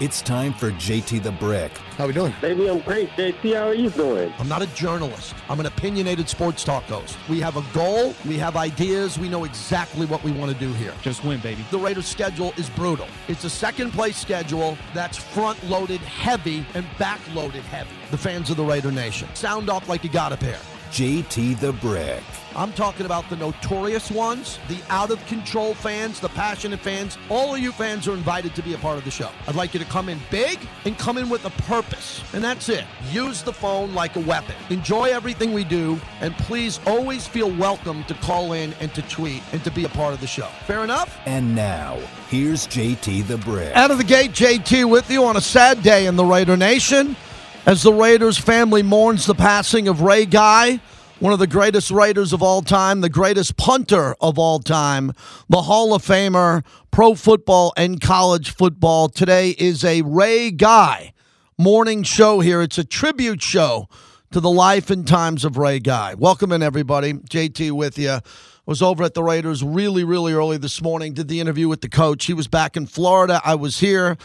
It's time for JT the Brick. How we doing? Baby, I'm great. JT, how are you doing? I'm not a journalist. I'm an opinionated sports talk host. We have a goal. We have ideas. We know exactly what we want to do here. Just win, baby. The Raiders' schedule is brutal. It's a second place schedule that's front loaded heavy and back loaded heavy. The fans of the Raider Nation. Sound off like you got a pair. JT the Brick. I'm talking about the notorious ones, the out of control fans, the passionate fans. All of you fans are invited to be a part of the show. I'd like you to come in big and come in with a purpose. And that's it. Use the phone like a weapon. Enjoy everything we do. And please always feel welcome to call in and to tweet and to be a part of the show. Fair enough? And now, here's JT the Brick. Out of the gate, JT with you on a sad day in the Raider Nation as the Raiders family mourns the passing of Ray Guy, one of the greatest Raiders of all time, the greatest punter of all time, the Hall of Famer, pro football and college football. Today is a Ray Guy morning show here. It's a tribute show to the life and times of Ray Guy. Welcome in, everybody. JT with you. Was over at the Raiders really, really early this morning. Did the interview with the coach. He was back in Florida. I was here.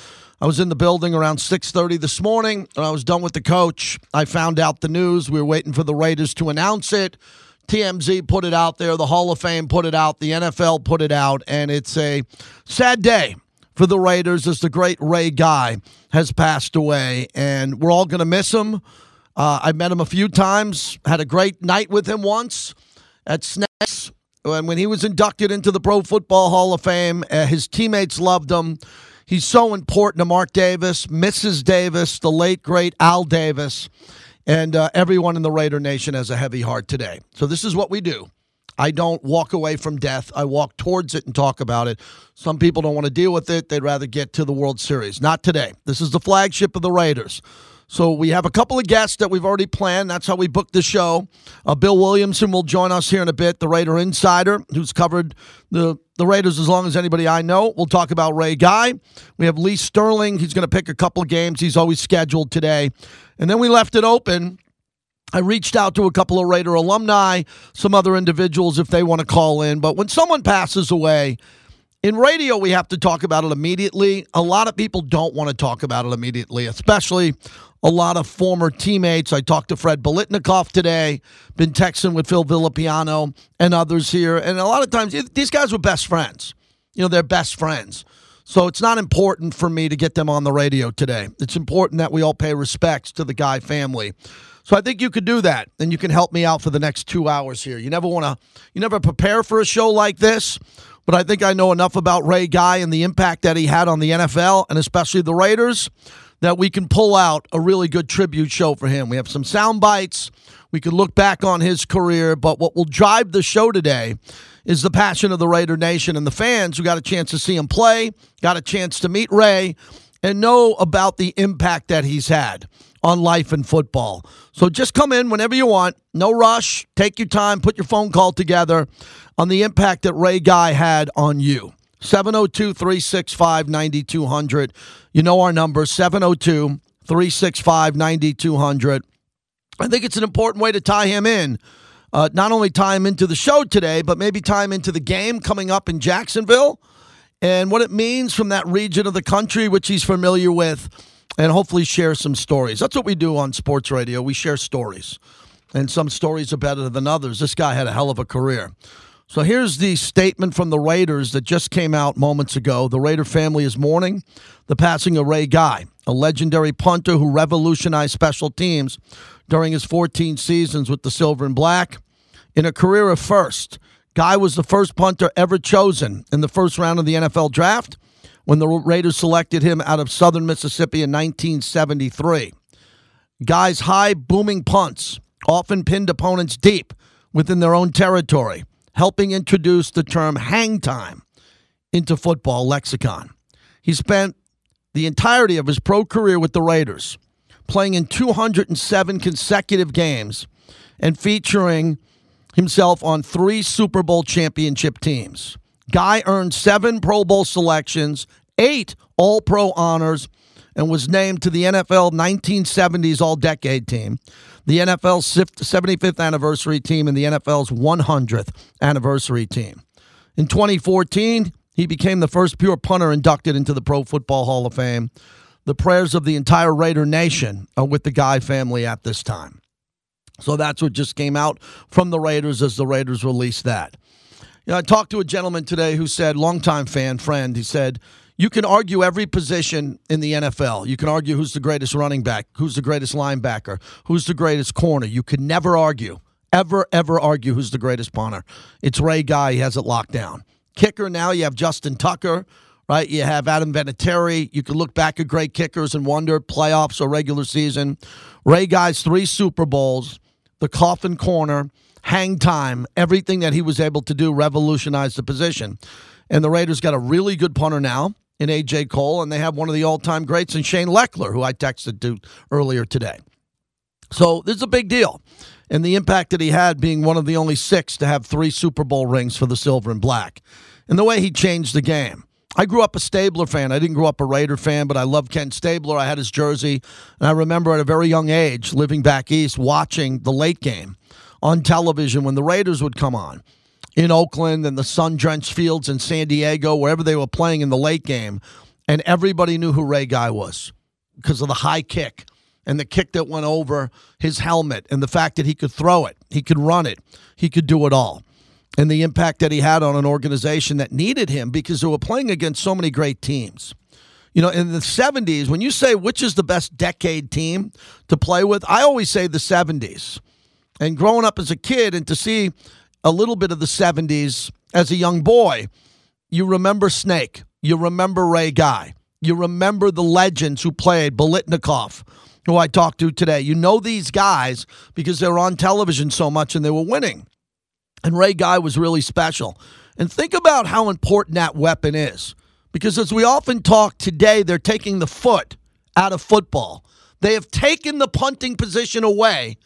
I was in the building around 6:30 this morning. and I was done with the coach, I found out the news. We were waiting for the Raiders to announce it. TMZ put it out there, the Hall of Fame put it out, the NFL put it out, and it's a sad day for the Raiders as the great Ray Guy has passed away, and we're all going to miss him. Uh, I met him a few times, had a great night with him once at Snacks. And when he was inducted into the Pro Football Hall of Fame, uh, his teammates loved him. He's so important to Mark Davis, Mrs. Davis, the late, great Al Davis, and uh, everyone in the Raider Nation has a heavy heart today. So, this is what we do. I don't walk away from death. I walk towards it and talk about it. Some people don't want to deal with it. They'd rather get to the World Series. Not today. This is the flagship of the Raiders. So we have a couple of guests that we've already planned. That's how we booked the show. Uh, Bill Williamson will join us here in a bit, the Raider insider, who's covered the the Raiders as long as anybody I know. We'll talk about Ray Guy. We have Lee Sterling. He's going to pick a couple of games. He's always scheduled today. And then we left it open. I reached out to a couple of Raider alumni, some other individuals if they want to call in. But when someone passes away, in radio, we have to talk about it immediately. A lot of people don't want to talk about it immediately, especially a lot of former teammates. I talked to Fred Biletnikoff today, been texting with Phil Villapiano and others here. And a lot of times, these guys were best friends. You know, they're best friends. So it's not important for me to get them on the radio today. It's important that we all pay respects to the Guy family. So I think you could do that, and you can help me out for the next two hours here. You never want to, you never prepare for a show like this, but I think I know enough about Ray Guy and the impact that he had on the NFL and especially the Raiders that we can pull out a really good tribute show for him. We have some sound bites. We can look back on his career, but what will drive the show today is the passion of the Raider Nation and the fans who got a chance to see him play, got a chance to meet Ray, and know about the impact that he's had on life and football. So just come in whenever you want. No rush. Take your time. Put your phone call together on the impact that Ray Guy had on you. 702 365 9200. You know our number 702 365 9200. I think it's an important way to tie him in. Uh, not only tie him into the show today, but maybe tie him into the game coming up in Jacksonville and what it means from that region of the country, which he's familiar with, and hopefully share some stories. That's what we do on sports radio. We share stories, and some stories are better than others. This guy had a hell of a career. So here's the statement from the Raiders that just came out moments ago. The Raider family is mourning the passing of Ray Guy, a legendary punter who revolutionized special teams during his 14 seasons with the Silver and Black. In a career of first, Guy was the first punter ever chosen in the first round of the NFL draft when the Raiders selected him out of southern Mississippi in 1973. Guy's high, booming punts often pinned opponents deep within their own territory, helping introduce the term hang time into football lexicon. He spent the entirety of his pro career with the Raiders, playing in 207 consecutive games and featuring himself on three Super Bowl championship teams. Guy earned seven Pro Bowl selections, eight All Pro honors, and was named to the NFL 1970s All Decade team, the NFL's 75th anniversary team, and the NFL's 100th anniversary team. In 2014, he became the first pure punter inducted into the Pro Football Hall of Fame. the prayers of the entire Raider Nation are with the Guy family at this time. So that's what just came out from the Raiders as the Raiders released that. You know, I talked to a gentleman today who said, longtime fan, friend, he said, you can argue every position in the NFL. You can argue who's the greatest running back, who's the greatest linebacker, who's the greatest corner. You can never argue, ever, ever argue who's the greatest punter. It's Ray Guy. He has it locked down. Kicker now, you have Justin Tucker, right? You have Adam Vinatieri. You can look back at great kickers and wonder playoffs or regular season. Ray Guy's three Super Bowls, the coffin corner, hang time, everything that he was able to do revolutionized the position. And the Raiders got a really good punter now in A.J. Cole, and they have one of the all time greats in Shane Lechler, who I texted to earlier today. So this is a big deal. And the impact that he had being one of the only six to have three Super Bowl rings for the silver and black. And the way he changed the game. I grew up a Stabler fan. I didn't grow up a Raider fan, but I loved Ken Stabler. I had his jersey. And I remember at a very young age living back east watching the late game on television when the Raiders would come on in Oakland and the sun drenched fields in San Diego, wherever they were playing in the late game. And everybody knew who Ray Guy was because of the high kick and the kick that went over his helmet and the fact that he could throw it, he could run it, he could do it all. And the impact that he had on an organization that needed him because they were playing against so many great teams. You know, in the 70s, when you say which is the best decade team to play with, I always say the 70s. And growing up as a kid and to see a little bit of the 70s as a young boy, you remember Snake. You remember Ray Guy. You remember the legends who played Biletnikoff, who I talked to today. You know these guys because they were on television so much and they were winning. And Ray Guy was really special. And think about how important that weapon is. Because as we often talk today, they're taking the foot out of football. They have taken the punting position away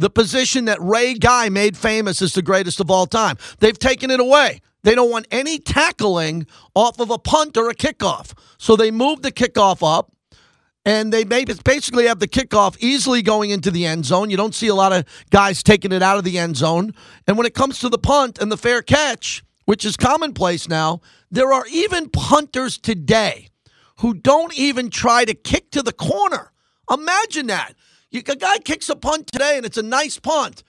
the position that Ray Guy made famous as the greatest of all time. They've taken it away. They don't want any tackling off of a punt or a kickoff. So they moved the kickoff up and they basically have the kickoff easily going into the end zone. You don't see a lot of guys taking it out of the end zone. And when it comes to the punt and the fair catch, which is commonplace now, there are even punters today who don't even try to kick to the corner. Imagine that. You, a guy kicks a punt today and it's a nice punt,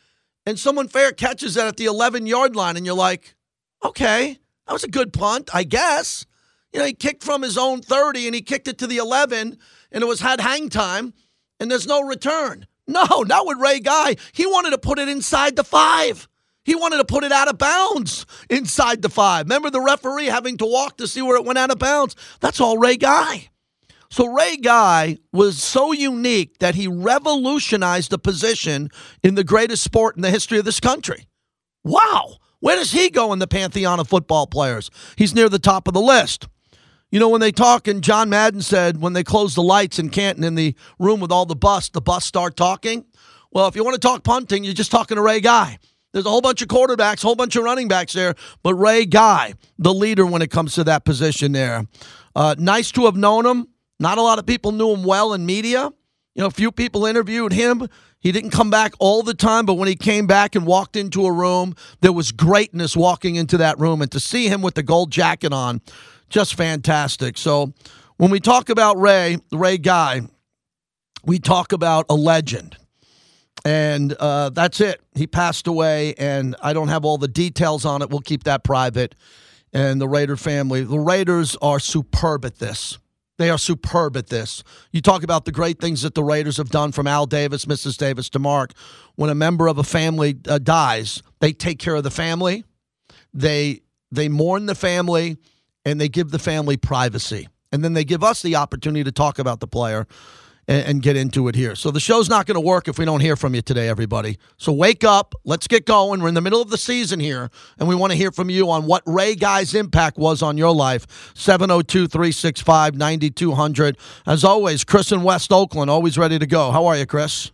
and someone fair catches it at the 11 yard line, and you're like, okay, that was a good punt, I guess. You know, he kicked from his own 30 and he kicked it to the 11, and it was had hang time, and there's no return. No, not with Ray Guy. He wanted to put it inside the five. He wanted to put it out of bounds inside the five. Remember the referee having to walk to see where it went out of bounds? That's all Ray Guy. So Ray Guy was so unique that he revolutionized the position in the greatest sport in the history of this country. Wow. Where does he go in the pantheon of football players? He's near the top of the list. You know, when they talk, and John Madden said when they close the lights in Canton in the room with all the bus, the bus start talking. Well, if you want to talk punting, you're just talking to Ray Guy. There's a whole bunch of quarterbacks, a whole bunch of running backs there, but Ray Guy, the leader when it comes to that position there. Uh, nice to have known him. Not a lot of people knew him well in media. You know, a few people interviewed him. He didn't come back all the time, but when he came back and walked into a room, there was greatness walking into that room. And to see him with the gold jacket on, just fantastic. So when we talk about Ray, the Ray Guy, we talk about a legend. And uh, that's it. He passed away, and I don't have all the details on it. We'll keep that private. And the Raider family, the Raiders are superb at this. They are superb at this. You talk about the great things that the Raiders have done from Al Davis, Mrs. Davis to Mark. When a member of a family uh, dies, they take care of the family. They they mourn the family and they give the family privacy. And then they give us the opportunity to talk about the player and, and get into it here. So the show's not going to work if we don't hear from you today, everybody. So wake up. Let's get going. We're in the middle of the season here, and we want to hear from you on what Ray Guy's impact was on your life. 702 365 9200. As always, Chris in West Oakland, always ready to go. How are you, Chris?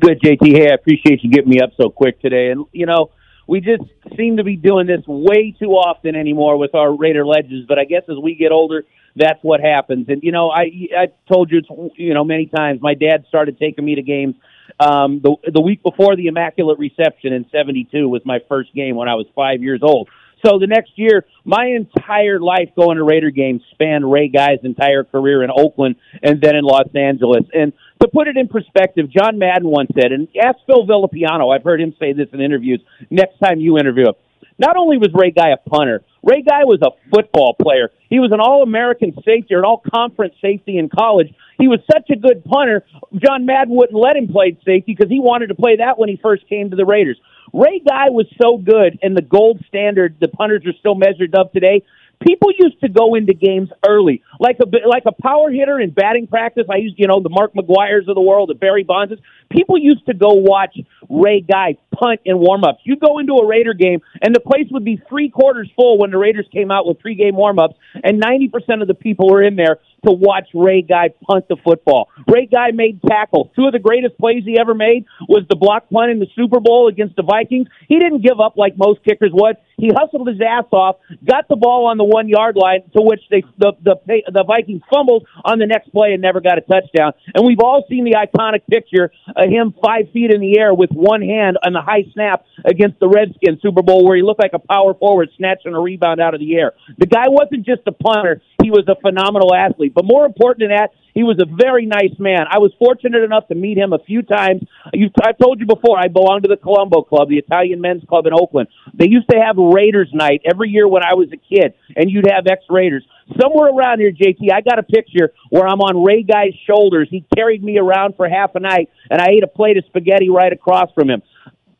Good, JT. Hey, I appreciate you getting me up so quick today. And, you know, we just seem to be doing this way too often anymore with our Raider legends. But I guess as we get older, that's what happens. And you know, I I told you you know many times. My dad started taking me to games. Um, the the week before the Immaculate Reception in '72 was my first game when I was five years old. So the next year, my entire life going to Raider games spanned Ray Guy's entire career in Oakland and then in Los Angeles. And to put it in perspective, John Madden once said, and ask Phil Villapiano, I've heard him say this in interviews next time you interview him. Not only was Ray Guy a punter, Ray Guy was a football player. He was an All American safety or an All Conference safety in college. He was such a good punter, John Madden wouldn't let him play safety because he wanted to play that when he first came to the Raiders. Ray Guy was so good, and the gold standard the punters are still measured up today. People used to go into games early, like a like a power hitter in batting practice. I used, you know, the Mark McGwire's of the world, the Barry Bonds. People used to go watch Ray Guy punt in warm-ups. You go into a Raider game, and the place would be three quarters full when the Raiders came out with pregame warm-ups, and 90% of the people were in there to watch Ray Guy punt the football. Ray Guy made tackles. Two of the greatest plays he ever made was the block punt in the Super Bowl against the Vikings. He didn't give up like most kickers would. He hustled his ass off, got the ball on the one yard line, to which they the the the Vikings fumbled on the next play and never got a touchdown. And we've all seen the iconic picture him five feet in the air with one hand on the high snap against the Redskins Super Bowl, where he looked like a power forward snatching a rebound out of the air. The guy wasn't just a punter; he was a phenomenal athlete. But more important than that, he was a very nice man. I was fortunate enough to meet him a few times. You, I've told you before, I belong to the Colombo Club, the Italian men's club in Oakland. They used to have Raiders night every year when I was a kid, and you'd have ex Raiders. Somewhere around here, JT, I got a picture where I'm on Ray Guy's shoulders. He carried me around for half a night, and I ate a plate of spaghetti right across from him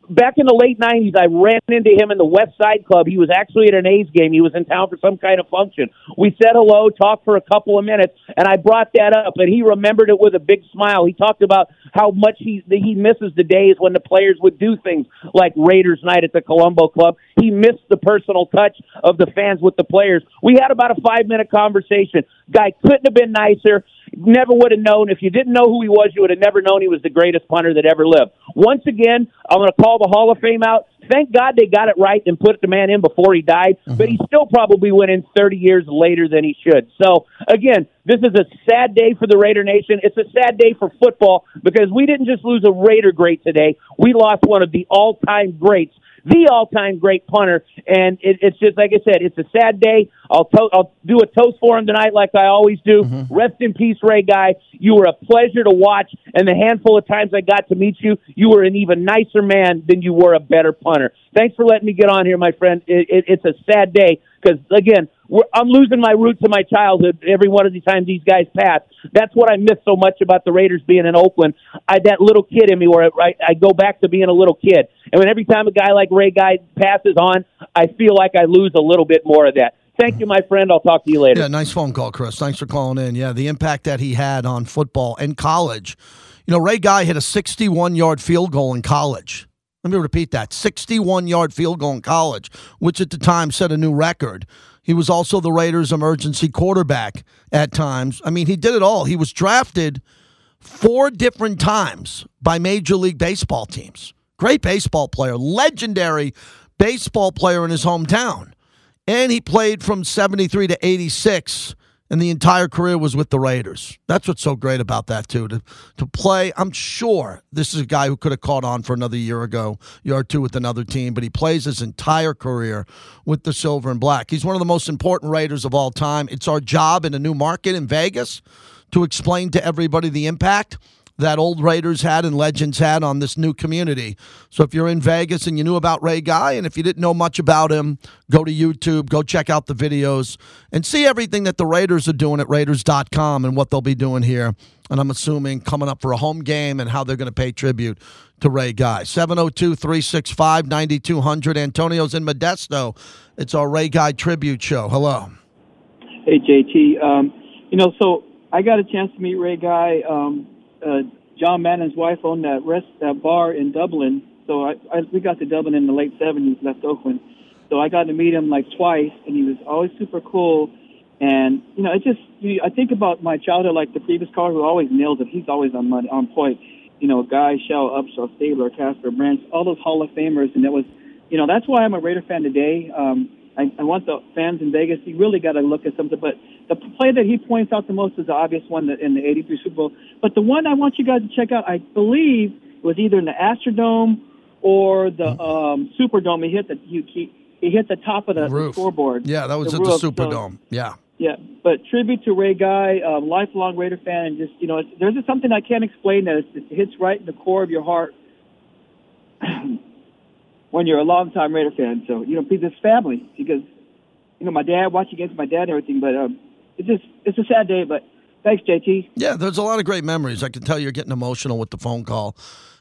back in the late '90s, I ran into him in the West Side Club. He was actually at an A's game. He was in town for some kind of function. We said hello, talked for a couple of minutes, and I brought that up, and he remembered it with a big smile. He talked about how much he he misses the days when the players would do things like Raiders night at the Colombo Club. He missed the personal touch of the fans with the players. We had about a five minute conversation. Guy couldn't have been nicer never would have known. If you didn't know who he was, you would have never known he was the greatest punter that ever lived. Once again, I'm going to call the Hall of Fame out. Thank God they got it right and put the man in before he died, mm-hmm. but he still probably went in 30 years later than he should. So, again, this is a sad day for the Raider Nation. It's a sad day for football because we didn't just lose a Raider great today. We lost one of the all time greats the all-time great punter. And it, it's just like I said, it's a sad day. I'll to- I'll do a toast for him tonight, like I always do. Mm-hmm. Rest in peace, Ray Guy. You were a pleasure to watch, and the handful of times I got to meet you, you were an even nicer man than you were a better punter. Thanks for letting me get on here, my friend. It, it, it's a sad day because again, I'm losing my roots in my childhood every one of these times these guys pass. That's what I miss so much about the Raiders being in Oakland. I that little kid in me where I, I go back to being a little kid, and when every time a guy like Ray Guy passes on, I feel like I lose a little bit more of that. Thank you, my friend. I'll talk to you later. Yeah, nice phone call, Chris. Thanks for calling in. Yeah, the impact that he had on football and college. You know, Ray Guy hit a 61 yard field goal in college. Let me repeat that 61 yard field goal in college, which at the time set a new record. He was also the Raiders' emergency quarterback at times. I mean, he did it all. He was drafted four different times by Major League Baseball teams. Great baseball player, legendary baseball player in his hometown. And he played from 73 to 86 and the entire career was with the Raiders. That's what's so great about that too. To to play, I'm sure this is a guy who could have caught on for another year ago, year or two with another team, but he plays his entire career with the silver and black. He's one of the most important Raiders of all time. It's our job in a new market in Vegas to explain to everybody the impact that old Raiders had and legends had on this new community. So if you're in Vegas and you knew about Ray Guy, and if you didn't know much about him, go to YouTube, go check out the videos, and see everything that the Raiders are doing at Raiders.com and what they'll be doing here. And I'm assuming coming up for a home game and how they're going to pay tribute to Ray Guy. 702 365 9200. Antonio's in Modesto. It's our Ray Guy tribute show. Hello. Hey, JT. Um, you know, so I got a chance to meet Ray Guy. Um, uh, John Madden's wife owned that rest that bar in Dublin. So I, I we got to Dublin in the late '70s, left Oakland. So I got to meet him like twice, and he was always super cool. And you know, it just I think about my childhood, like the previous caller who always nails it. He's always on money, on point. You know, Guy, Shell, Upshaw, Stabler, Casper, Branch, all those Hall of Famers, and it was, you know, that's why I'm a Raider fan today. Um, I, I want the fans in Vegas. You really got to look at something. But the play that he points out the most is the obvious one in the '83 Super Bowl. But the one I want you guys to check out, I believe, was either in the Astrodome or the um, Superdome. He hit the he, he hit the top of the, the scoreboard. Yeah, that was the at the roof, so- Superdome. yeah. yeah, but tribute to Ray Guy, um, lifelong Raider fan, and just you know, it's, there's just something I can't explain that it's, it hits right in the core of your heart when you're a longtime Raider fan. So you know, it's family. Because you know, my dad watched against my dad and everything, but um, it's just it's a sad day. But thanks, JT. Yeah, there's a lot of great memories. I can tell you're getting emotional with the phone call.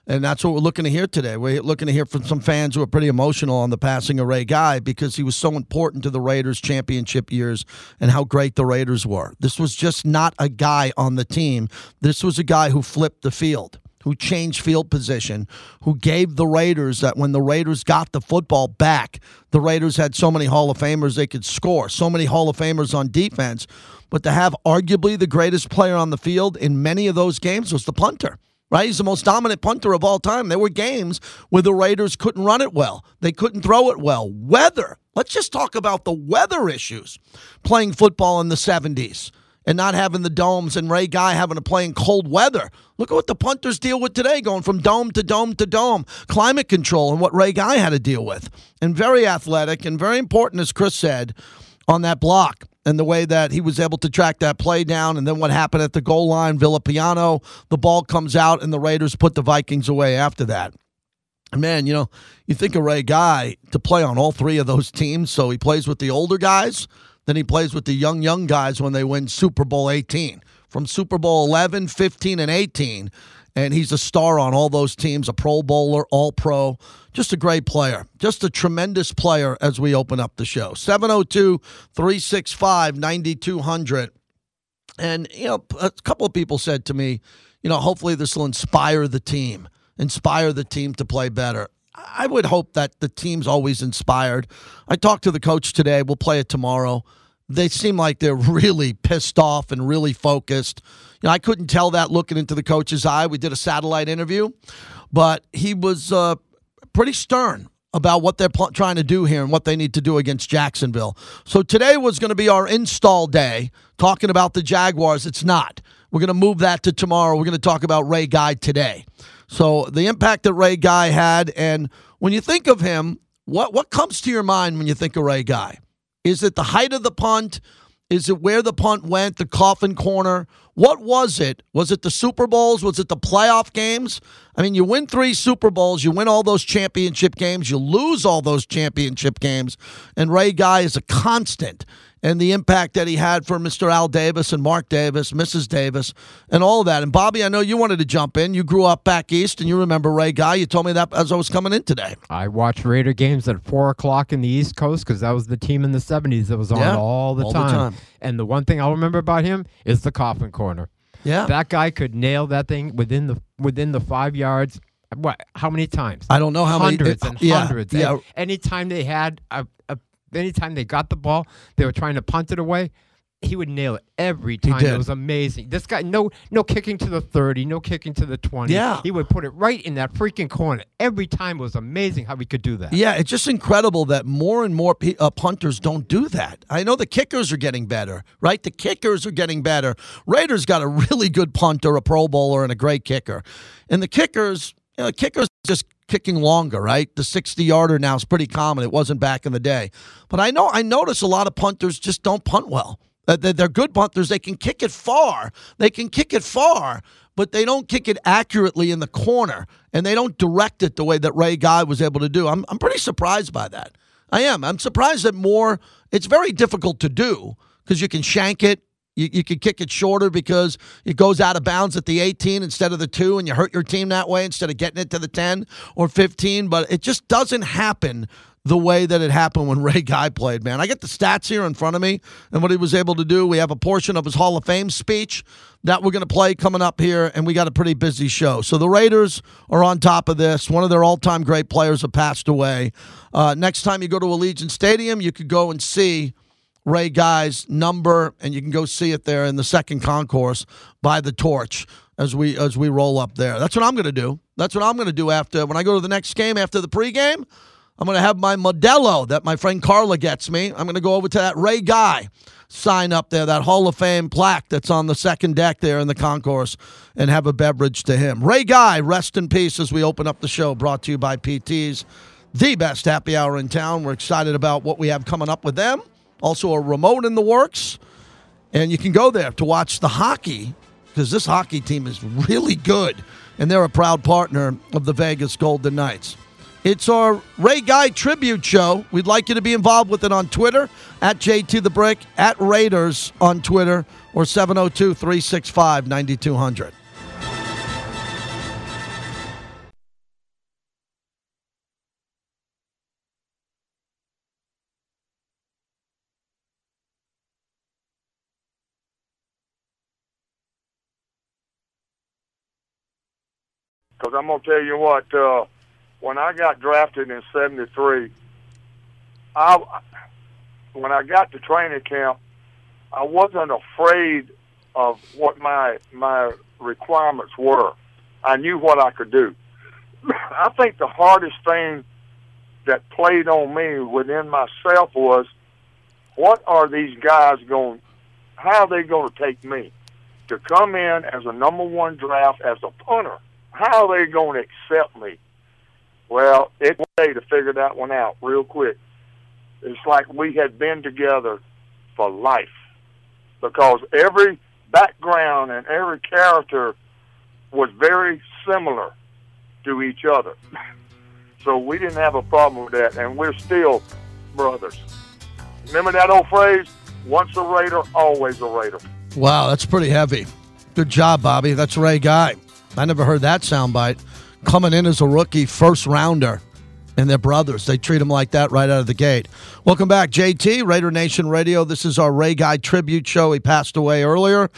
And that's what we're looking to hear today. We're looking to hear from some fans who are pretty emotional on the passing of Ray Guy because he was so important to the Raiders' championship years and how great the Raiders were. This was just not a guy on the team. This was a guy who flipped the field, who changed field position, who gave the Raiders that when the Raiders got the football back, the Raiders had so many Hall of Famers they could score, so many Hall of Famers on defense. But to have arguably the greatest player on the field in many of those games was the punter right? He's the most dominant punter of all time. There were games where the Raiders couldn't run it well, they couldn't throw it well. Weather. Let's just talk about the weather issues playing football in the 70s and not having the domes and Ray Guy having to play in cold weather. Look at what the punters deal with today, going from dome to dome to dome. Climate control and what Ray Guy had to deal with. And very athletic and very important, as Chris said, on that block and the way that he was able to track that play down. And then what happened at the goal line, Villapiano, the ball comes out, and the Raiders put the Vikings away after that. Man, you know, you think of Ray Guy to play on all three of those teams. So he plays with the older guys, then he plays with the young, young guys when they win Super Bowl 18. From Super Bowl 11, 15, and 18. And he's a star on all those teams, a Pro Bowler, All Pro. Just a great player. Just a tremendous player as we open up the show. 702 365 9200. And, you know, a couple of people said to me, you know, hopefully this will inspire the team, inspire the team to play better. I would hope that the team's always inspired. I talked to the coach today. We'll play it tomorrow. They seem like they're really pissed off and really focused. You know, I couldn't tell that looking into the coach's eye. We did a satellite interview, but he was uh, pretty stern about what they're pl- trying to do here and what they need to do against Jacksonville. So today was going to be our install day, talking about the Jaguars. It's not. We're going to move that to tomorrow. We're going to talk about Ray Guy today. So the impact that Ray Guy had, and when you think of him, what what comes to your mind when you think of Ray Guy? Is it the height of the punt? Is it where the punt went, the coffin corner? What was it? Was it the Super Bowls? Was it the playoff games? I mean, you win three Super Bowls, you win all those championship games, you lose all those championship games, and Ray Guy is a constant. And the impact that he had for Mr. Al Davis and Mark Davis, Mrs. Davis, and all of that. And Bobby, I know you wanted to jump in. You grew up back east, and you remember Ray Guy. You told me that as I was coming in today. I watched Raider games at four o'clock in the East Coast because that was the team in the '70s that was on Yeah, all, the, all the time. time. And the one thing I'll remember about him is the coffin corner. Yeah. That guy could nail that thing within the within the five yards. What? How many times? I don't know how many- hundreds and yeah, hundreds. yeah. And anytime they had a, a, anytime they got the ball, they were trying to punt it away. He would nail it every time. It was amazing. This guy, no, no kicking to the thirty, no kicking to the twenty. Yeah. he would put it right in that freaking corner every time. It was amazing how he could do that. Yeah, it's just incredible that more and more uh, punters don't do that. I know the kickers are getting better, right? The kickers are getting better. Raiders got a really good punter, a Pro Bowler, and a great kicker. And the kickers, you know, kickers just kicking longer, right? The 60 yarder now is pretty common. It wasn't back in the day. But I know I notice a lot of punters just don't punt well. They're good punters. They can kick it far. They can kick it far, but they don't kick it accurately in the corner, and they don't direct it the way that Ray Guy was able to do. I'm I'm pretty surprised by that. I am. I'm surprised that more. It's very difficult to do because you can shank it. You, you can kick it shorter because it goes out of bounds at the 18 instead of the two, and you hurt your team that way instead of getting it to the 10 or 15. But it just doesn't happen the way that it happened when Ray Guy played, man. I get the stats here in front of me and what he was able to do. We have a portion of his Hall of Fame speech that we're going to play coming up here, and we got a pretty busy show. So the Raiders are on top of this. One of their all time great players have passed away. Uh, next time you go to Allegiant Stadium, you could go and see. Ray Guy's number, and you can go see it there in the second concourse by the torch as we as we roll up there. That's what I'm going to do. That's what I'm going to do after when I go to the next game after the pregame. I'm going to have my Modelo that my friend Carla gets me. I'm going to go over to that Ray Guy sign up there, that Hall of Fame plaque that's on the second deck there in the concourse, and have a beverage to him. Ray Guy, rest in peace as we open up the show, brought to you by PT's. the best happy hour in town. We're excited about what we have coming up with them. Also, a remote in the works. And you can go there to watch the hockey because this hockey team is really good. And they're a proud partner of the Vegas Golden Knights. It's our Ray Guy tribute show. We'd like you to be involved with it on Twitter at JT the Brick, at Raiders on Twitter, or 702 365 9200. I'm gonna tell you what, uh, when I got drafted in '73, I when I got to training camp, I wasn't afraid of what my my requirements were. I knew what I could do. I think the hardest thing that played on me within myself was, what are these guys going? How are they going to take me to come in as a number one draft as a punter? How are they going to accept me? Well, it was a day to figure that one out real quick. It's like we had been together for life because every background and every character was very similar to each other. So we didn't have a problem with that, and we're still brothers. Remember that old phrase? Once a Raider, always a Raider. Wow, that's pretty heavy. Good job, Bobby. That's Ray Guy. I never heard that soundbite. Coming in as a rookie, first rounder, and they're brothers. They treat them like that right out of the gate. Welcome back, JT, Raider Nation Radio. This is our Ray Guy tribute show. He passed away earlier,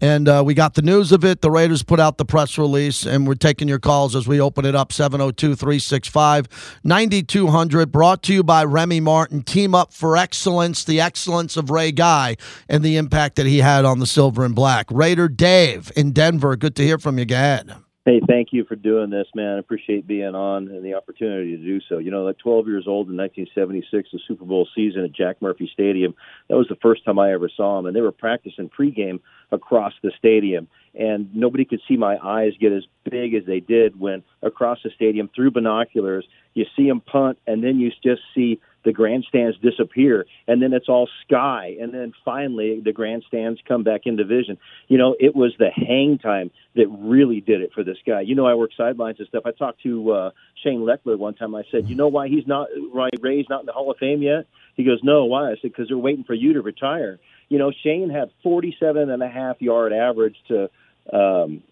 and uh, we got the news of it. The Raiders put out the press release, and we're taking your calls as we open it up 702 365 9200. Brought to you by Remy Martin. Team up for excellence, the excellence of Ray Guy, and the impact that he had on the silver and black. Raider Dave in Denver. Good to hear from you. Ahead. Hey, thank you for doing this, man. I appreciate being on and the opportunity to do so. You know, like 12 years old in 1976, the Super Bowl season at Jack Murphy Stadium, that was the first time I ever saw them. And they were practicing pregame across the stadium. And nobody could see my eyes get as big as they did when across the stadium through binoculars, you see them punt, and then you just see the grandstands disappear and then it's all sky and then finally the grandstands come back into vision you know it was the hang time that really did it for this guy. You know i work sidelines and stuff. I talked to uh shane lechler one time. I said you know why he's not why ray's not in the hall of fame yet? He goes no why? I said because they're waiting for you to retire. You know shane had forty seven and a half yard average to um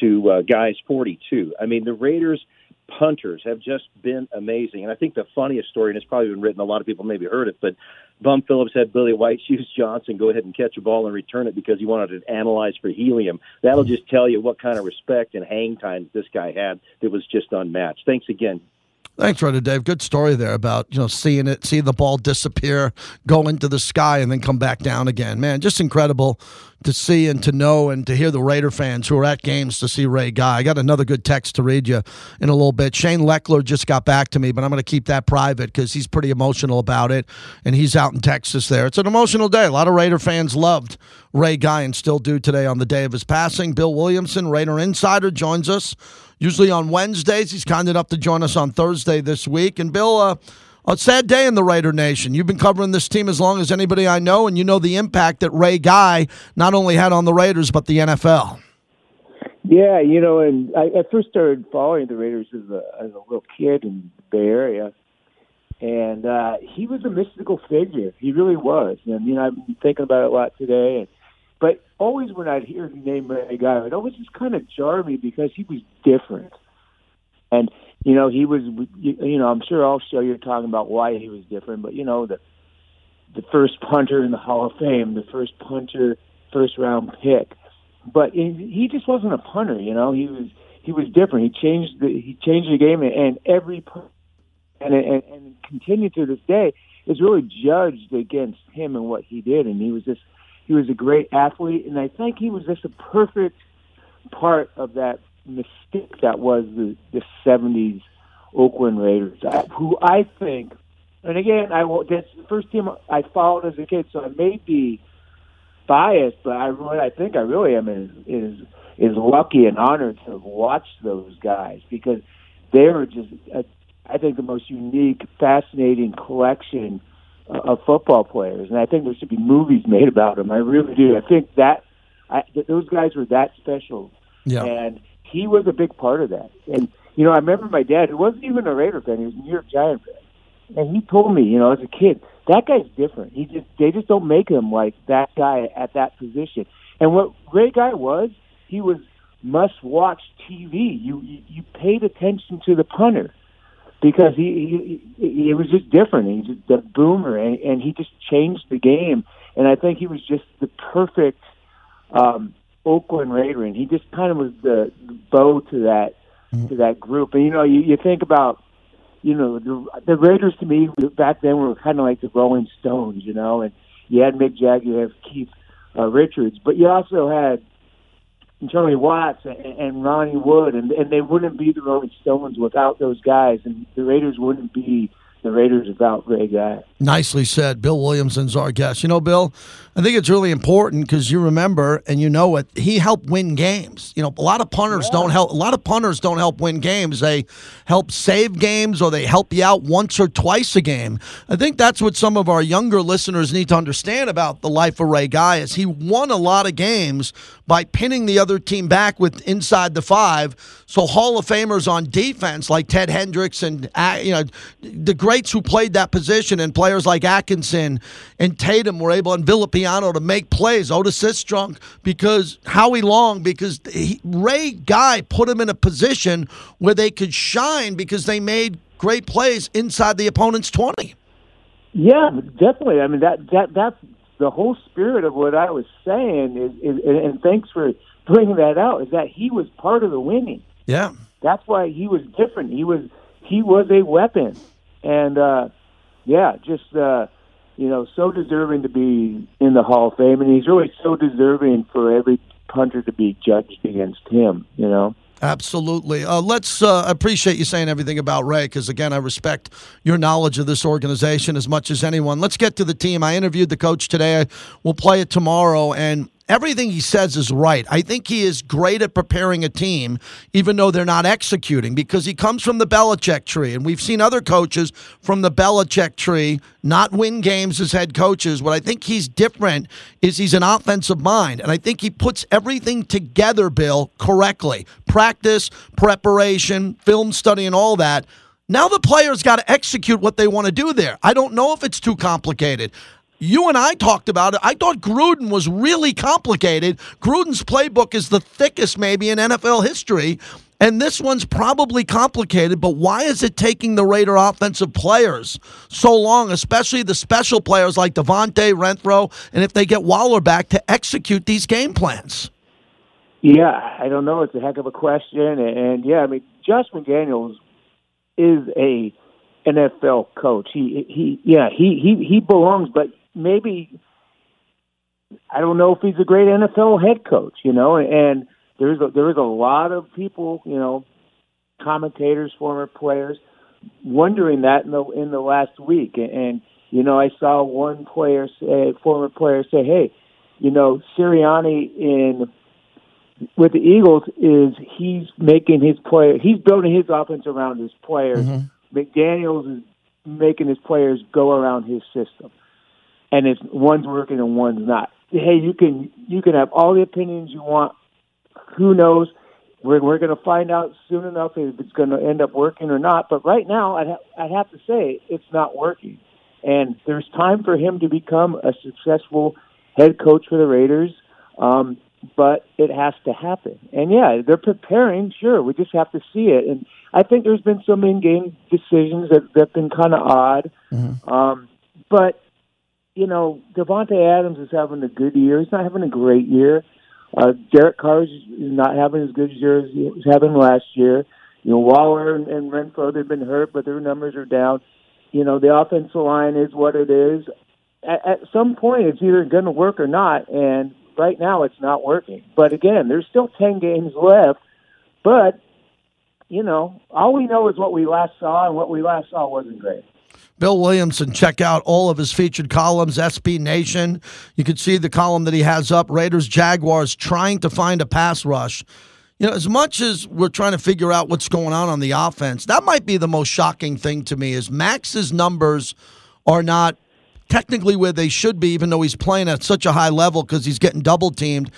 to uh, guys forty two i mean the raiders punters have just been amazing. And I think the funniest story, and it's probably been written, a lot of people maybe heard it, but Bum Phillips had Billy White Shoes Johnson go ahead and catch a ball and return it because he wanted it analyzed for helium. That'll just tell you what kind of respect and hang time this guy had that was just unmatched. Thanks again. Thanks, Raider Dave. Good story there about you know seeing it, seeing the ball disappear, go into the sky, and then come back down again. Man, just incredible to see and to know and to hear the Raider fans who are at games to see Ray Guy. I got another good text to read you in a little bit. Shane Lechler just got back to me, but I'm going to keep that private because he's pretty emotional about it, and he's out in Texas there. It's an emotional day. A lot of Raider fans loved Ray Guy and still do today on the day of his passing. Bill Williamson, Raider Insider, joins us usually on Wednesdays. He's kind enough to join us on Thursday this week. And Bill, uh, a sad day in the Raider Nation. You've been covering this team as long as anybody I know, and you know the impact that Ray Guy not only had on the Raiders but the NFL. Yeah, you know, and I, I first started following the Raiders as a as a little kid in the Bay Area, and uh, he was a mystical figure. He really was. And you know, I've been thinking about it a lot today. And, but always when I'd hear the name Ray Guy, it always just kind of jarred me because he was different. And you know, he was. You know, I'm sure all show you're talking about why he was different, but you know, the the first punter in the Hall of Fame, the first punter, first round pick. But he just wasn't a punter. You know, he was he was different. He changed the he changed the game, and every and and, and continued to this day is really judged against him and what he did. And he was just he was a great athlete, and I think he was just a perfect part of that mystique that was the the '70s Oakland Raiders, who I think, and again, I that's the first team I followed as a kid, so I may be biased, but I really, I think I really am is is is lucky and honored to have watched those guys because they were just. A, I think, the most unique, fascinating collection of football players, and I think there should be movies made about him. I really do. I think that I, th- those guys were that special, Yeah. and he was a big part of that. And you know, I remember my dad, who wasn't even a Raider fan; he was a New York Giant fan, and he told me, you know, as a kid, that guy's different. He just they just don't make him like that guy at that position. And what Ray Guy was, he was must watch TV. You you, you paid attention to the punter because he he, he was just different. He's just a boomer, and, and he just changed the game. And I think he was just the perfect um, Oakland Raider, and he just kind of was the, the bow to that to that group. And you know, you, you think about you know the, the Raiders to me back then were kind of like the Rolling Stones, you know, and you had Mick Jagger, you have Keith uh, Richards, but you also had Charlie Watts and, and Ronnie Wood, and and they wouldn't be the Rolling Stones without those guys, and the Raiders wouldn't be the Raiders without Ray Guy. Nicely said. Bill Williamson's our guest. You know, Bill, I think it's really important because you remember and you know it. He helped win games. You know, a lot of punters don't help. A lot of punters don't help win games. They help save games or they help you out once or twice a game. I think that's what some of our younger listeners need to understand about the life of Ray Guy. Is he won a lot of games by pinning the other team back with inside the five. So Hall of Famers on defense like Ted Hendricks and uh, you know the greats who played that position and players like Atkinson and Tatum were able and Villapiano to make plays. Otis Sistrunk because Howie Long because he, Ray Guy put him in a position where they could shine because they made great plays inside the opponent's twenty. Yeah, definitely. I mean that that that's the whole spirit of what I was saying is, is and and thanks for bringing that out is that he was part of the winning. Yeah. That's why he was different. He was he was a weapon, and uh, yeah, just uh, you know, so deserving to be in the Hall of Fame, and he's really so deserving for every punter to be judged against him. You know. Absolutely. Uh, let's uh, appreciate you saying everything about Ray because, again, I respect your knowledge of this organization as much as anyone. Let's get to the team. I interviewed the coach today. We'll play it tomorrow. And everything he says is right. I think he is great at preparing a team, even though they're not executing, because he comes from the Belichick tree. And we've seen other coaches from the Belichick tree not win games as head coaches. What I think he's different is he's an offensive mind. And I think he puts everything together, Bill, correctly practice, preparation, film study, and all that. Now the players got to execute what they want to do there. I don't know if it's too complicated. You and I talked about it. I thought Gruden was really complicated. Gruden's playbook is the thickest, maybe, in NFL history. And this one's probably complicated, but why is it taking the Raider offensive players so long, especially the special players like Davante, Renfro, and if they get Waller back to execute these game plans? Yeah, I don't know. It's a heck of a question, and, yeah, I mean, Josh McDaniels is a NFL coach. He he yeah he he he belongs, but maybe I don't know if he's a great NFL head coach. You know, and there's a, there is a lot of people, you know, commentators, former players, wondering that in the in the last week, and, and you know, I saw one player say, former player say, "Hey, you know, Sirianni in." with the Eagles is he's making his player he's building his offense around his players. Mm-hmm. McDaniels is making his players go around his system. And it's one's working and one's not. Hey, you can you can have all the opinions you want. Who knows? We're we're going to find out soon enough if it's going to end up working or not. But right now, I'd ha- I'd have to say it's not working. And there's time for him to become a successful head coach for the Raiders. Um, but it has to happen. And yeah, they're preparing. Sure, we just have to see it. And I think there's been some in-game decisions that that've been kind of odd. Um, but you know, Davante Adams is having a good year. He's not having a great year. Uh, Derek Carr is not having as good a year as he was having last year. You know, Waller and, and Renfro they've been hurt, but their numbers are down. You know, the offensive line is what it is. At, at some point, it's either going to work or not, and right now it's not working. But again, there's still 10 games left. But, you know, all we know is what we last saw, and what we last saw wasn't great. Bill Williamson, check out all of his featured columns, SB Nation. You can see the column that he has up Raiders Jaguars trying to find a pass rush. You know, as much as we're trying to figure out what's going on on the offense, that might be the most shocking thing to me is Maxx's numbers are not technically where they should be, even though he's playing at such a high level because he's getting double teamed.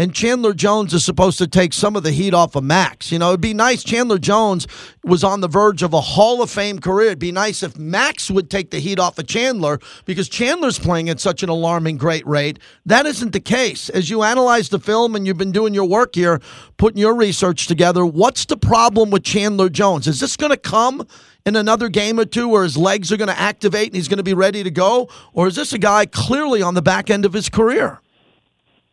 And Chandler Jones is supposed to take some of the heat off of Max. You know, it'd be nice. Chandler Jones was on the verge of a Hall of Fame career. It'd be nice if Max would take the heat off of Chandler because Chandler's playing at such an alarming great rate. That isn't the case. As you analyze the film and you've been doing your work here, putting your research together, what's the problem with Chandler Jones? Is this going to come in another game or two where his legs are going to activate and he's going to be ready to go? Or is this a guy clearly on the back end of his career?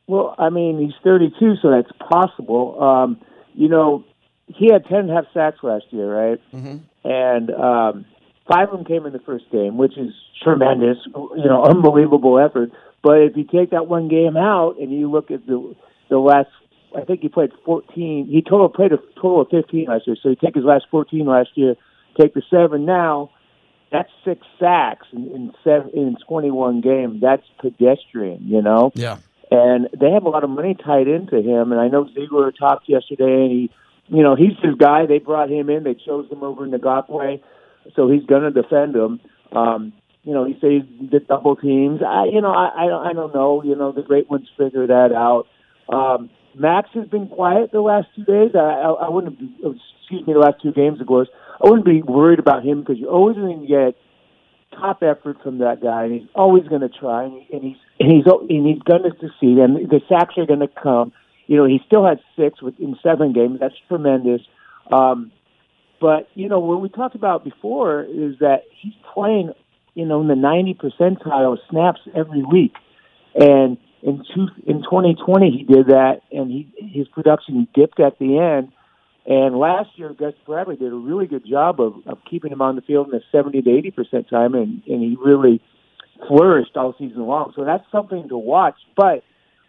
Well, I mean, he's 32, so that's possible. Um, you know, he had 10 and a half sacks last year, right? Mm-hmm. And um, five of them came in the first game, which is tremendous, you know, unbelievable effort. But if you take that one game out and you look at the the last, I think he played 14. He total played a total of 15 last year. So you take his last 14 last year, take the seven now. That's six sacks in, in seven in 21 games. That's pedestrian, you know. Yeah. And they have a lot of money tied into him. And I know Ziegler talked yesterday, and he, you know, he's his guy. They brought him in. They chose him over in the Ngakoue, so he's going to defend him. Um, you know, he says the double teams. I, you know, I, I, don't, I don't know. You know, the great ones figure that out. Um, Max has been quiet the last two days. I, I, I wouldn't. Excuse me, the last two games, of course. I wouldn't be worried about him because you're always going to get top effort from that guy, and he's always going to try, and, he, and he's and he's and he's going to succeed, and the sacks are going to come. You know, he still had six in seven games. That's tremendous. Um, but you know, what we talked about before is that he's playing, you know, in the ninety percentile of snaps every week, and in two, in 2020 he did that, and he his production dipped at the end. And last year, Gus Bradley did a really good job of, of keeping him on the field in the 70 to 80 percent time, and, and he really flourished all season long. So that's something to watch. But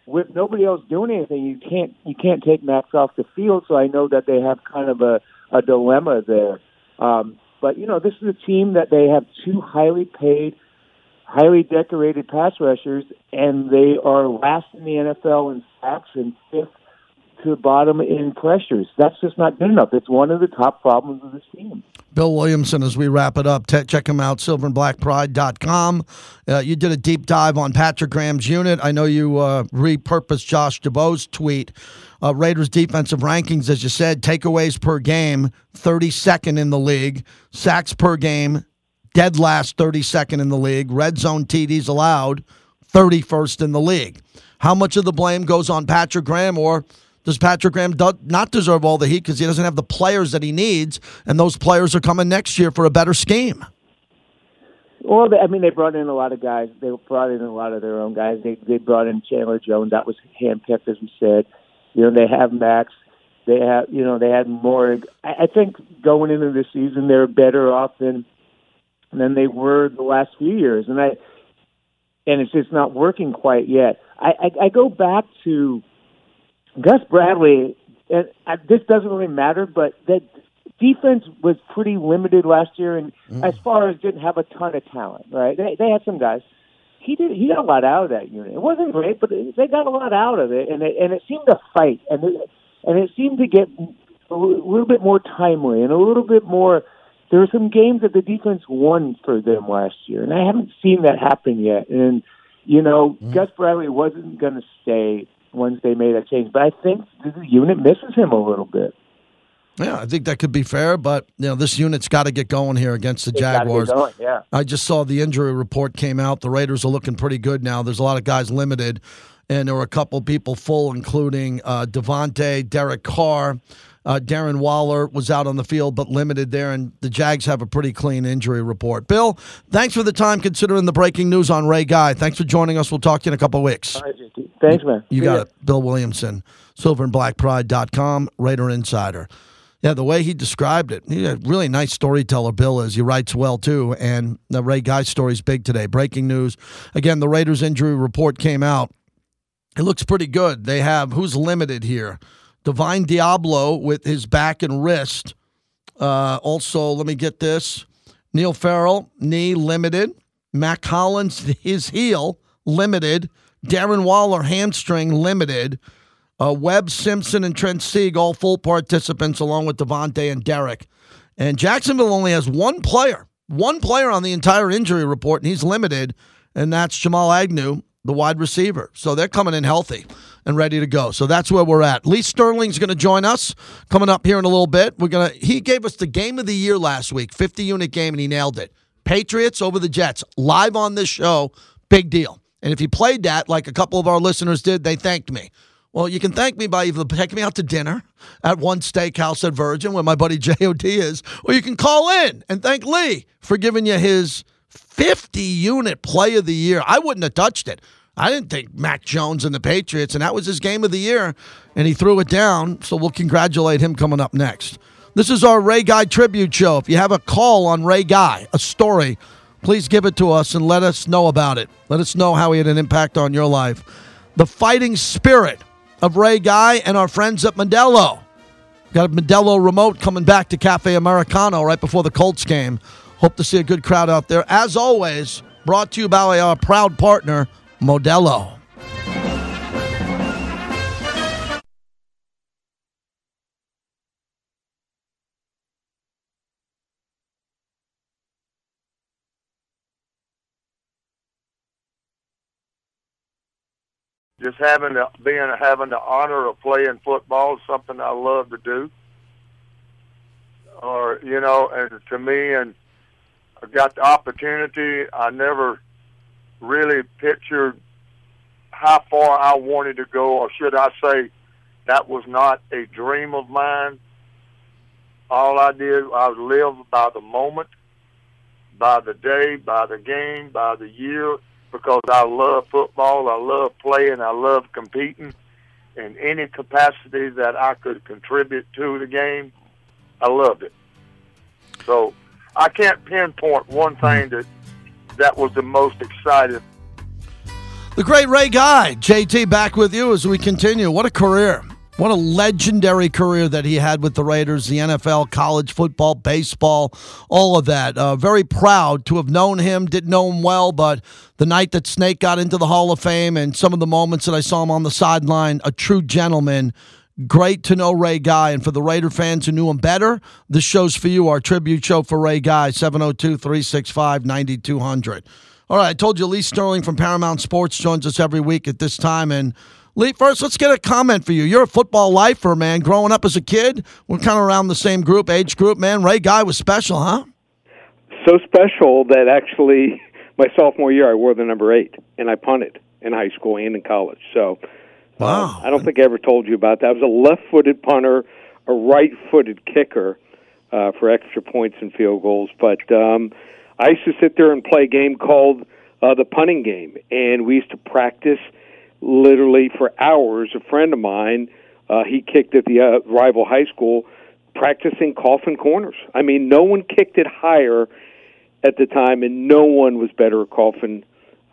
with nobody else doing anything, you can't you can't take Max off the field. So I know that they have kind of a, a dilemma there. Um, but you know, this is a team that they have two highly paid, highly decorated pass rushers, and they are last in the NFL in sacks and fifth to the bottom in pressures. That's just not good enough. It's one of the top problems of this team. Bill Williamson, as we wrap it up, check him out, silverandblackpride.com. Uh, you did a deep dive on Patrick Graham's unit. I know you uh, repurposed Josh DuBois' tweet. Uh, Raiders defensive rankings, as you said, takeaways per game, 32nd in the league, sacks per game, dead last, 32nd in the league, red zone TDs allowed, 31st in the league. How much of the blame goes on Patrick Graham or does Patrick Graham do, not deserve all the heat because he doesn't have the players that he needs, and those players are coming next year for a better scheme? Well, I mean, they brought in a lot of guys. They brought in a lot of their own guys. They they brought in Chandler Jones. That was handpicked, as we said. You know, they have Max. They have, you know, they had more. I, I think going into the season, they're better off than than they were the last few years, and I and it's just not working quite yet. I I, I go back to Gus Bradley, and uh, this doesn't really matter, but that defense was pretty limited last year, and mm. as far as didn't have a ton of talent, right? They they had some guys. He did. He got a lot out of that unit. It wasn't great, but they got a lot out of it, and it, and it seemed to fight, and it, and it seemed to get a little bit more timely and a little bit more. There were some games that the defense won for them last year, and I haven't seen that happen yet. And you know, mm. Gus Bradley wasn't going to stay once they made that change. But I think the unit misses him a little bit. Yeah, I think that could be fair, but you know this unit's got to get going here against the It's Jaguars. Going, yeah. I just saw the injury report came out. The Raiders are looking pretty good now. There's a lot of guys limited, and there were a couple people full, including uh, Davante, Derek Carr. Uh, Darren Waller was out on the field, but limited there, and the Jags have a pretty clean injury report. Bill, thanks for the time considering the breaking news on Ray Guy. Thanks for joining us. We'll talk to you in a couple of weeks. All right. Thanks, man. You See got it. Bill Williamson, silverandblackpride.com, Raider Insider. Yeah, the way he described it, he's a really nice storyteller, Bill is. He writes well, too. And the Ray Guy story's big today. Breaking news. Again, the Raiders injury report came out. It looks pretty good. They have, who's limited here? Divine Deablo with his back and wrist. Uh, also, let me get this. Neil Farrell, knee limited. Matt Collins, his heel limited. Darren Waller, hamstring limited. Uh, Webb, Simpson, and Trent Sieg, all full participants, along with Davante and Derek. And Jacksonville only has one player, one player on the entire injury report, and he's limited, and that's Jamal Agnew, the wide receiver. So they're coming in healthy and ready to go. So that's where we're at. Lee Sterling's going to join us coming up here in a little bit. We're gonna. He gave us the game of the year last week, 50 unit game, and he nailed it. Patriots over the Jets, live on this show, big deal. And if he played that like a couple of our listeners did, they thanked me. Well, you can thank me by either taking me out to dinner at one steakhouse at Virgin where my buddy JOD is, or you can call in and thank Lee for giving you his 50 unit play of the year. I wouldn't have touched it. I didn't think Mac Jones and the Patriots, and that was his game of the year, and he threw it down. So we'll congratulate him coming up next. This is our Ray Guy tribute show. If you have a call on Ray Guy, a story, please give it to us and let us know about it. Let us know how he had an impact on your life. The fighting spirit of Ray Guy and our friends at Modelo. Got a Modelo remote coming back to Cafe Americano right before the Colts game. Hope to see a good crowd out there. As always, brought to you by our proud partner, Modelo. just having the being having the honor of playing football is something I love to do. Or you know, and to me, and I got the opportunity. I never really pictured how far I wanted to go, or should I say, that was not a dream of mine. All I did, I lived by the moment, by the day, by the game, by the year, because I love football, I love playing, I love competing in any capacity that I could contribute to the game. I loved it. So I can't pinpoint one thing that that was the most exciting. The great Ray Guy, JT, back with you as we continue. What a career. What a legendary career that he had with the Raiders, the NFL, college football, baseball, all of that. Uh, very proud to have known him. Didn't know him well, but the night that Snake got into the Hall of Fame and some of the moments that I saw him on the sideline, a true gentleman. Great to know Ray Guy. And for the Raider fans who knew him better, this show's for you, our tribute show for Ray Guy, 702 365 9200. All right, I told you Lee Sterling from Paramount Sports joins us every week at this time. And Lee, first, let's get a comment for you. You're a football lifer, man. Growing up as a kid, we're kind of around the same group, age group, man. Ray Guy was special, huh? So special that actually my sophomore year I wore the number eight, and I punted in high school and in college. So wow, I don't think I ever told you about that. I was a left-footed punter, a right-footed kicker uh, for extra points and field goals. But um, I used to sit there and play a game called uh, the punting game, and we used to practice – literally for hours. A friend of mine, uh, he kicked at the uh, rival high school, practicing coffin corners. I mean, no one kicked it higher at the time, and no one was better at coffin.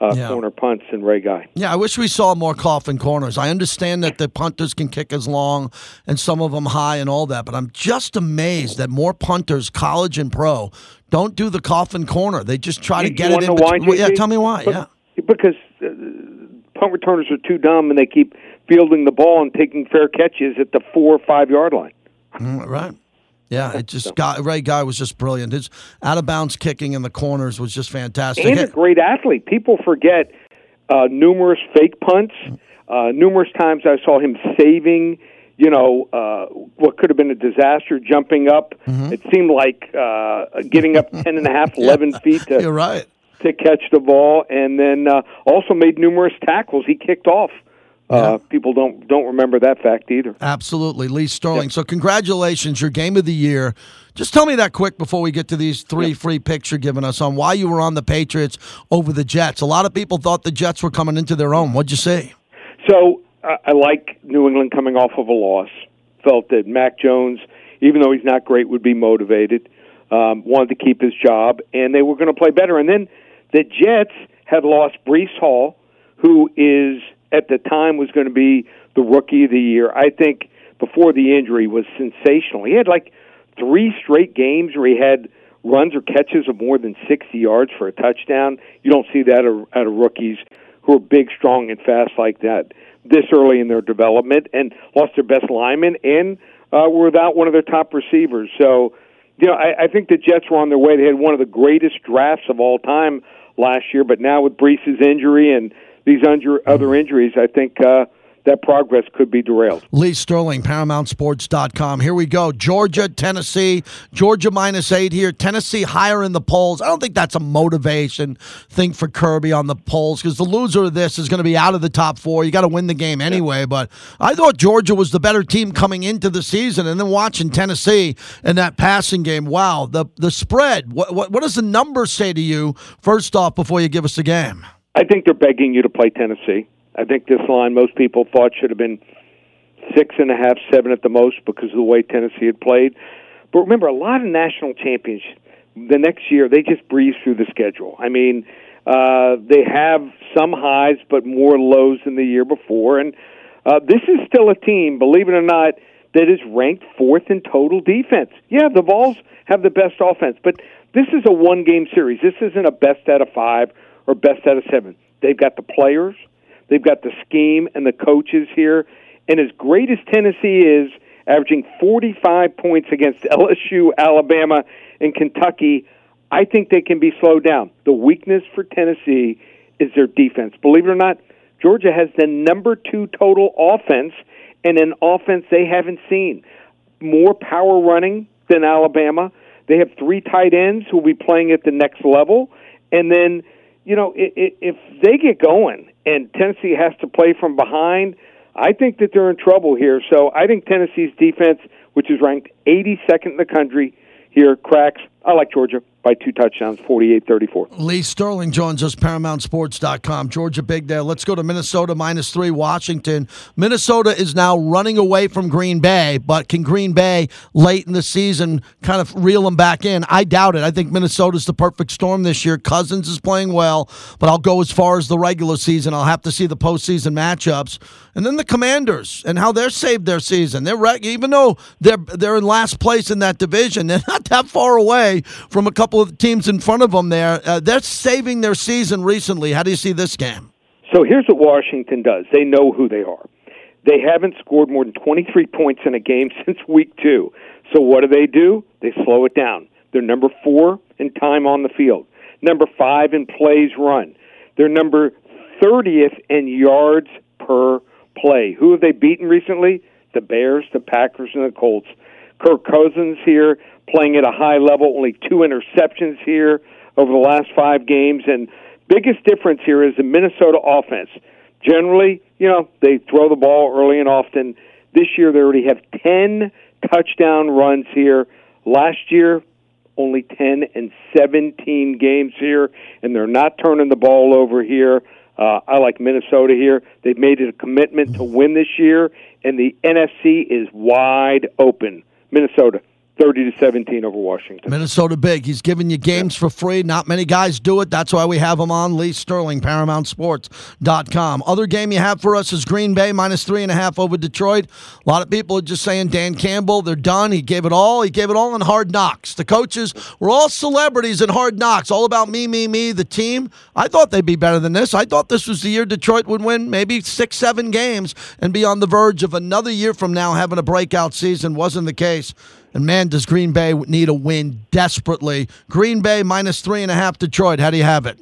Uh, yeah. corner punts and Ray Guy. Yeah, I wish we saw more coffin corners. I understand that the punters can kick as long and some of them high and all that, but I'm just amazed that more punters, college and pro, don't do the coffin corner. They just try you, to get it in. Between, yeah, tell me why. But, yeah, because uh, punt returners are too dumb and they keep fielding the ball and taking fair catches at the four or five yard line. Mm, right. Yeah, it just got Ray Guy was just brilliant. His out of bounds kicking in the corners was just fantastic. And a great athlete. People forget uh, numerous fake punts. Uh, numerous times I saw him saving, you know, uh, what could have been a disaster, jumping up. Mm-hmm. It seemed like uh, getting up ten and a half, eleven yeah, feet to You're right to catch the ball, and then uh, also made numerous tackles. He kicked off. Uh, yeah. People don't don't remember that fact either. Absolutely, Lee Sterling. Yep. So congratulations, your game of the year. Just tell me that quick before we get to these three yep. free picks you're giving us on why you were on the Patriots over the Jets. A lot of people thought the Jets were coming into their own. What'd you say? So uh, I like New England coming off of a loss. Felt that Mac Jones, even though he's not great, would be motivated. Um, wanted to keep his job, and they were going to play better. And then the Jets had lost Breece Hall, who is at the time was going to be the rookie of the year. I think before the injury was sensational. He had like three straight games where he had runs or catches of more than 60 yards for a touchdown. You don't see that out of rookies who are big, strong, and fast like that this early in their development and lost their best lineman and uh, were without one of their top receivers. So, you know, I, I think the Jets were on their way. They had one of the greatest drafts of all time last year, but now with Breece's injury and these unju- other injuries, I think uh, that progress could be derailed. Lee Sterling, ParamountSports.com. Here we go. Georgia, Tennessee. Georgia minus eight here. Tennessee higher in the polls. I don't think that's a motivation thing for Kirby on the polls because the loser of this is going to be out of the top four. You got to win the game anyway. But I thought Georgia was the better team coming into the season, and then watching Tennessee in that passing game. Wow, the the spread. What what, what does the number say to you? First off, before you give us the game. I think they're begging you to play Tennessee. I think this line most people thought should have been six and a half, seven at the most because of the way Tennessee had played. But remember, a lot of national champions the next year they just breeze through the schedule. I mean, uh, they have some highs but more lows than the year before, and uh, this is still a team, believe it or not, that is ranked fourth in total defense. Yeah, the Vols have the best offense, but this is a one-game series. This isn't a best out of five or best out of seven. They've got the players. They've got the scheme and the coaches here. And as great as Tennessee is, averaging 45 points against LSU, Alabama, and Kentucky, I think they can be slowed down. The weakness for Tennessee is their defense. Believe it or not, Georgia has the number two total offense and an offense they haven't seen. More power running than Alabama. They have three tight ends who will be playing at the next level. And then, you know, if they get going and Tennessee has to play from behind, I think that they're in trouble here. So I think Tennessee's defense, which is ranked 82nd in the country, here cracks. I like Georgia by two touchdowns, 48-34. Lee Sterling joins us, ParamountSports.com. Georgia big there. Let's go to Minnesota minus three, Washington. Minnesota is now running away from Green Bay, but can Green Bay late in the season kind of reel them back in? I doubt it. I think Minnesota's the perfect storm this year. Cousins is playing well, but I'll go as far as the regular season. I'll have to see the postseason matchups. And then the Commanders and how they're saved their season. They're even though they're they're in last place in that division, they're not that far away from a couple of teams in front of them there. Uh, they're saving their season recently. How do you see this game? So here's what Washington does they know who they are. They haven't scored more than 23 points in a game since week two. So what do they do? They slow it down. They're number four in time on the field, number five in plays run. They're number 30th in yards per play. Who have they beaten recently? The Bears, the Packers, and the Colts. Kirk Cousins here playing at a high level, only two interceptions here over the last five games. And biggest difference here is the Minnesota offense. Generally, you know, they throw the ball early and often. This year, they already have 10 touchdown runs here. Last year, only 10 and 17 games here, and they're not turning the ball over here. Uh, I like Minnesota here. They've made it a commitment to win this year, and the NFC is wide open. Minnesota. 30 to 17 over Washington. Minnesota big. He's giving you games for free. Not many guys do it. That's why we have him on. Lee Sterling, ParamountSports.com. Other game you have for us is Green Bay minus three and a half over Detroit. A lot of people are just saying Dan Campbell, they're done. He gave it all. He gave it all in hard knocks. The coaches were all celebrities in hard knocks, all about me, me, me, the team. I thought they'd be better than this. I thought this was the year Detroit would win maybe six, seven games and be on the verge of another year from now having a breakout season. Wasn't the case. And man, does Green Bay need a win desperately. Green Bay minus three and a half Detroit. How do you have it?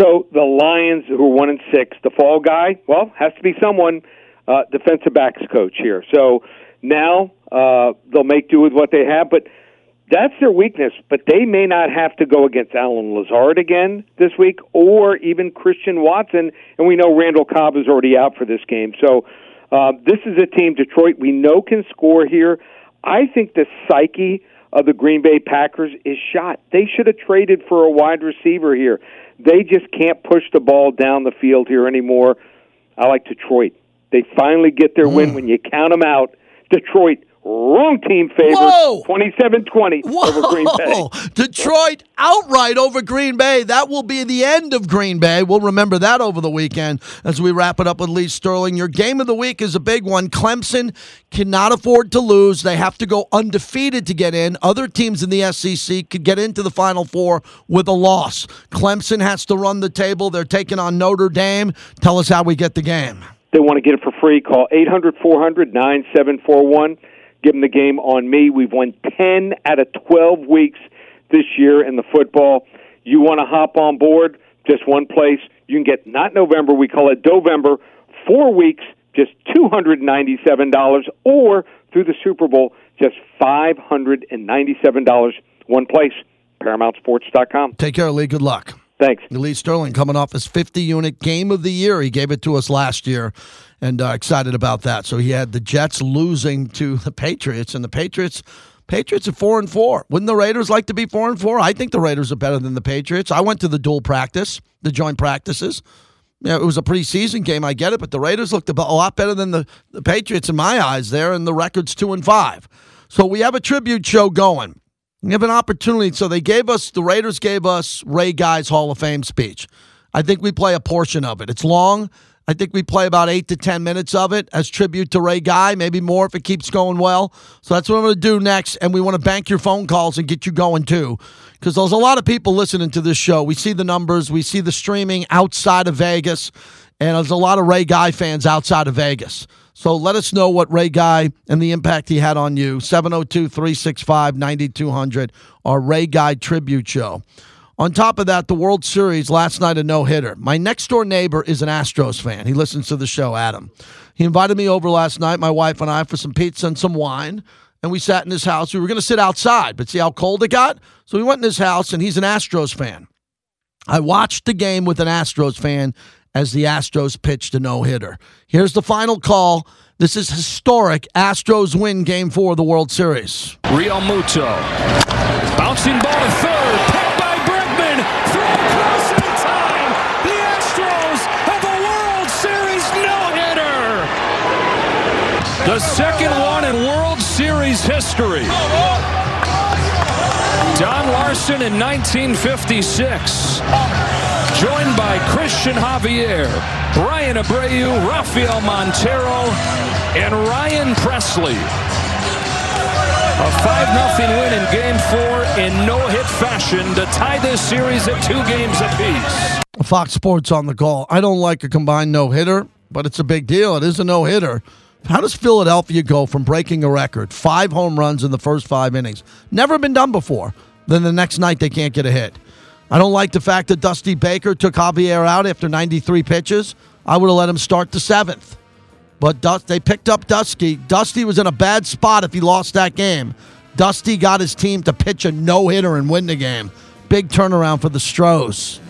So the Lions, who are one and six, the fall guy, well, has to be someone. Uh, defensive backs coach here. So now uh, they'll make do with what they have, but that's their weakness. But they may not have to go against Allen Lazard again this week, or even Christian Watson. And we know Randall Cobb is already out for this game. So uh, this is a team Detroit we know can score here. I think the psyche of the Green Bay Packers is shot. They should have traded for a wide receiver here. They just can't push the ball down the field here anymore. I like Detroit. They finally get their mm. win when you count them out. Detroit Wrong team favorite. 27-20 over Green Bay. Detroit outright over Green Bay. That will be the end of Green Bay. We'll remember that over the weekend as we wrap it up with Lee Sterling. Your game of the week is a big one. Clemson cannot afford to lose. They have to go undefeated to get in. Other teams in the SEC could get into the Final Four with a loss. Clemson has to run the table. They're taking on Notre Dame. Tell us how we get the game. they want to get it for free, call 800 400 9741. Give them the game on me. We've won 10 out of 12 weeks this year in the football. You want to hop on board? Just one place. You can get not November, we call it November, four weeks, just $297, or through the Super Bowl, just $597. One place, ParamountSports.com. Take care, Lee. Good luck. Thanks. Lee Sterling coming off his 50 unit game of the year. He gave it to us last year and uh, excited about that. So he had the Jets losing to the Patriots, and the Patriots. Patriots are four and four. Wouldn't the Raiders like to be four and four? I think the Raiders are better than the Patriots. I went to the dual practice, the joint practices. It was a preseason game. I get it, but the Raiders looked a lot better than the, the Patriots in my eyes there, and the record's two and five. So we have a tribute show going. We have an opportunity. So they gave us, the Raiders gave us Ray Guy's Hall of Fame speech. I think we play a portion of it. It's long. I think we play about eight to 10 minutes of it as tribute to Ray Guy, maybe more if it keeps going well. So that's what I'm going to do next. And we want to bank your phone calls and get you going too. Because there's a lot of people listening to this show. We see the numbers, we see the streaming outside of Vegas, and there's a lot of Ray Guy fans outside of Vegas. So let us know what Ray Guy and the impact he had on you. 702 365 9200, our Ray Guy tribute show. On top of that, the World Series last night, a no hitter. My next door neighbor is an Astros fan. He listens to the show, Adam. He invited me over last night, my wife and I, for some pizza and some wine. And we sat in his house. We were going to sit outside, but see how cold it got? So we went in his house, and he's an Astros fan. I watched the game with an Astros fan as the Astros pitched a no hitter. Here's the final call. This is historic. Astros win game four of the World Series. Realmuto. Bouncing ball to third. Picked by Bregman. Throw across in time. The Astros have a World Series no-hitter. The second one in World Series history. Don Larsen in 1956. Joined by Christian Javier, Bryan Abreu, Rafael Montero, and Ryan Pressly. A 5-0 win in Game 4 in no-hit fashion to tie this series at two games apiece. Fox Sports on the call. I don't like a combined no hitter, but it's a big deal. It is a no hitter. How does Philadelphia go from breaking a record, five home runs in the first five innings, never been done before, then the next night they can't get a hit? I don't like the fact that Dusty Baker took Javier out after 93 pitches. I would have let him start the seventh. But Dust, they picked up Dusty. Dusty was in a bad spot if he lost that game. Dusty got his team to pitch a no hitter and win the game. Big turnaround for the Stros.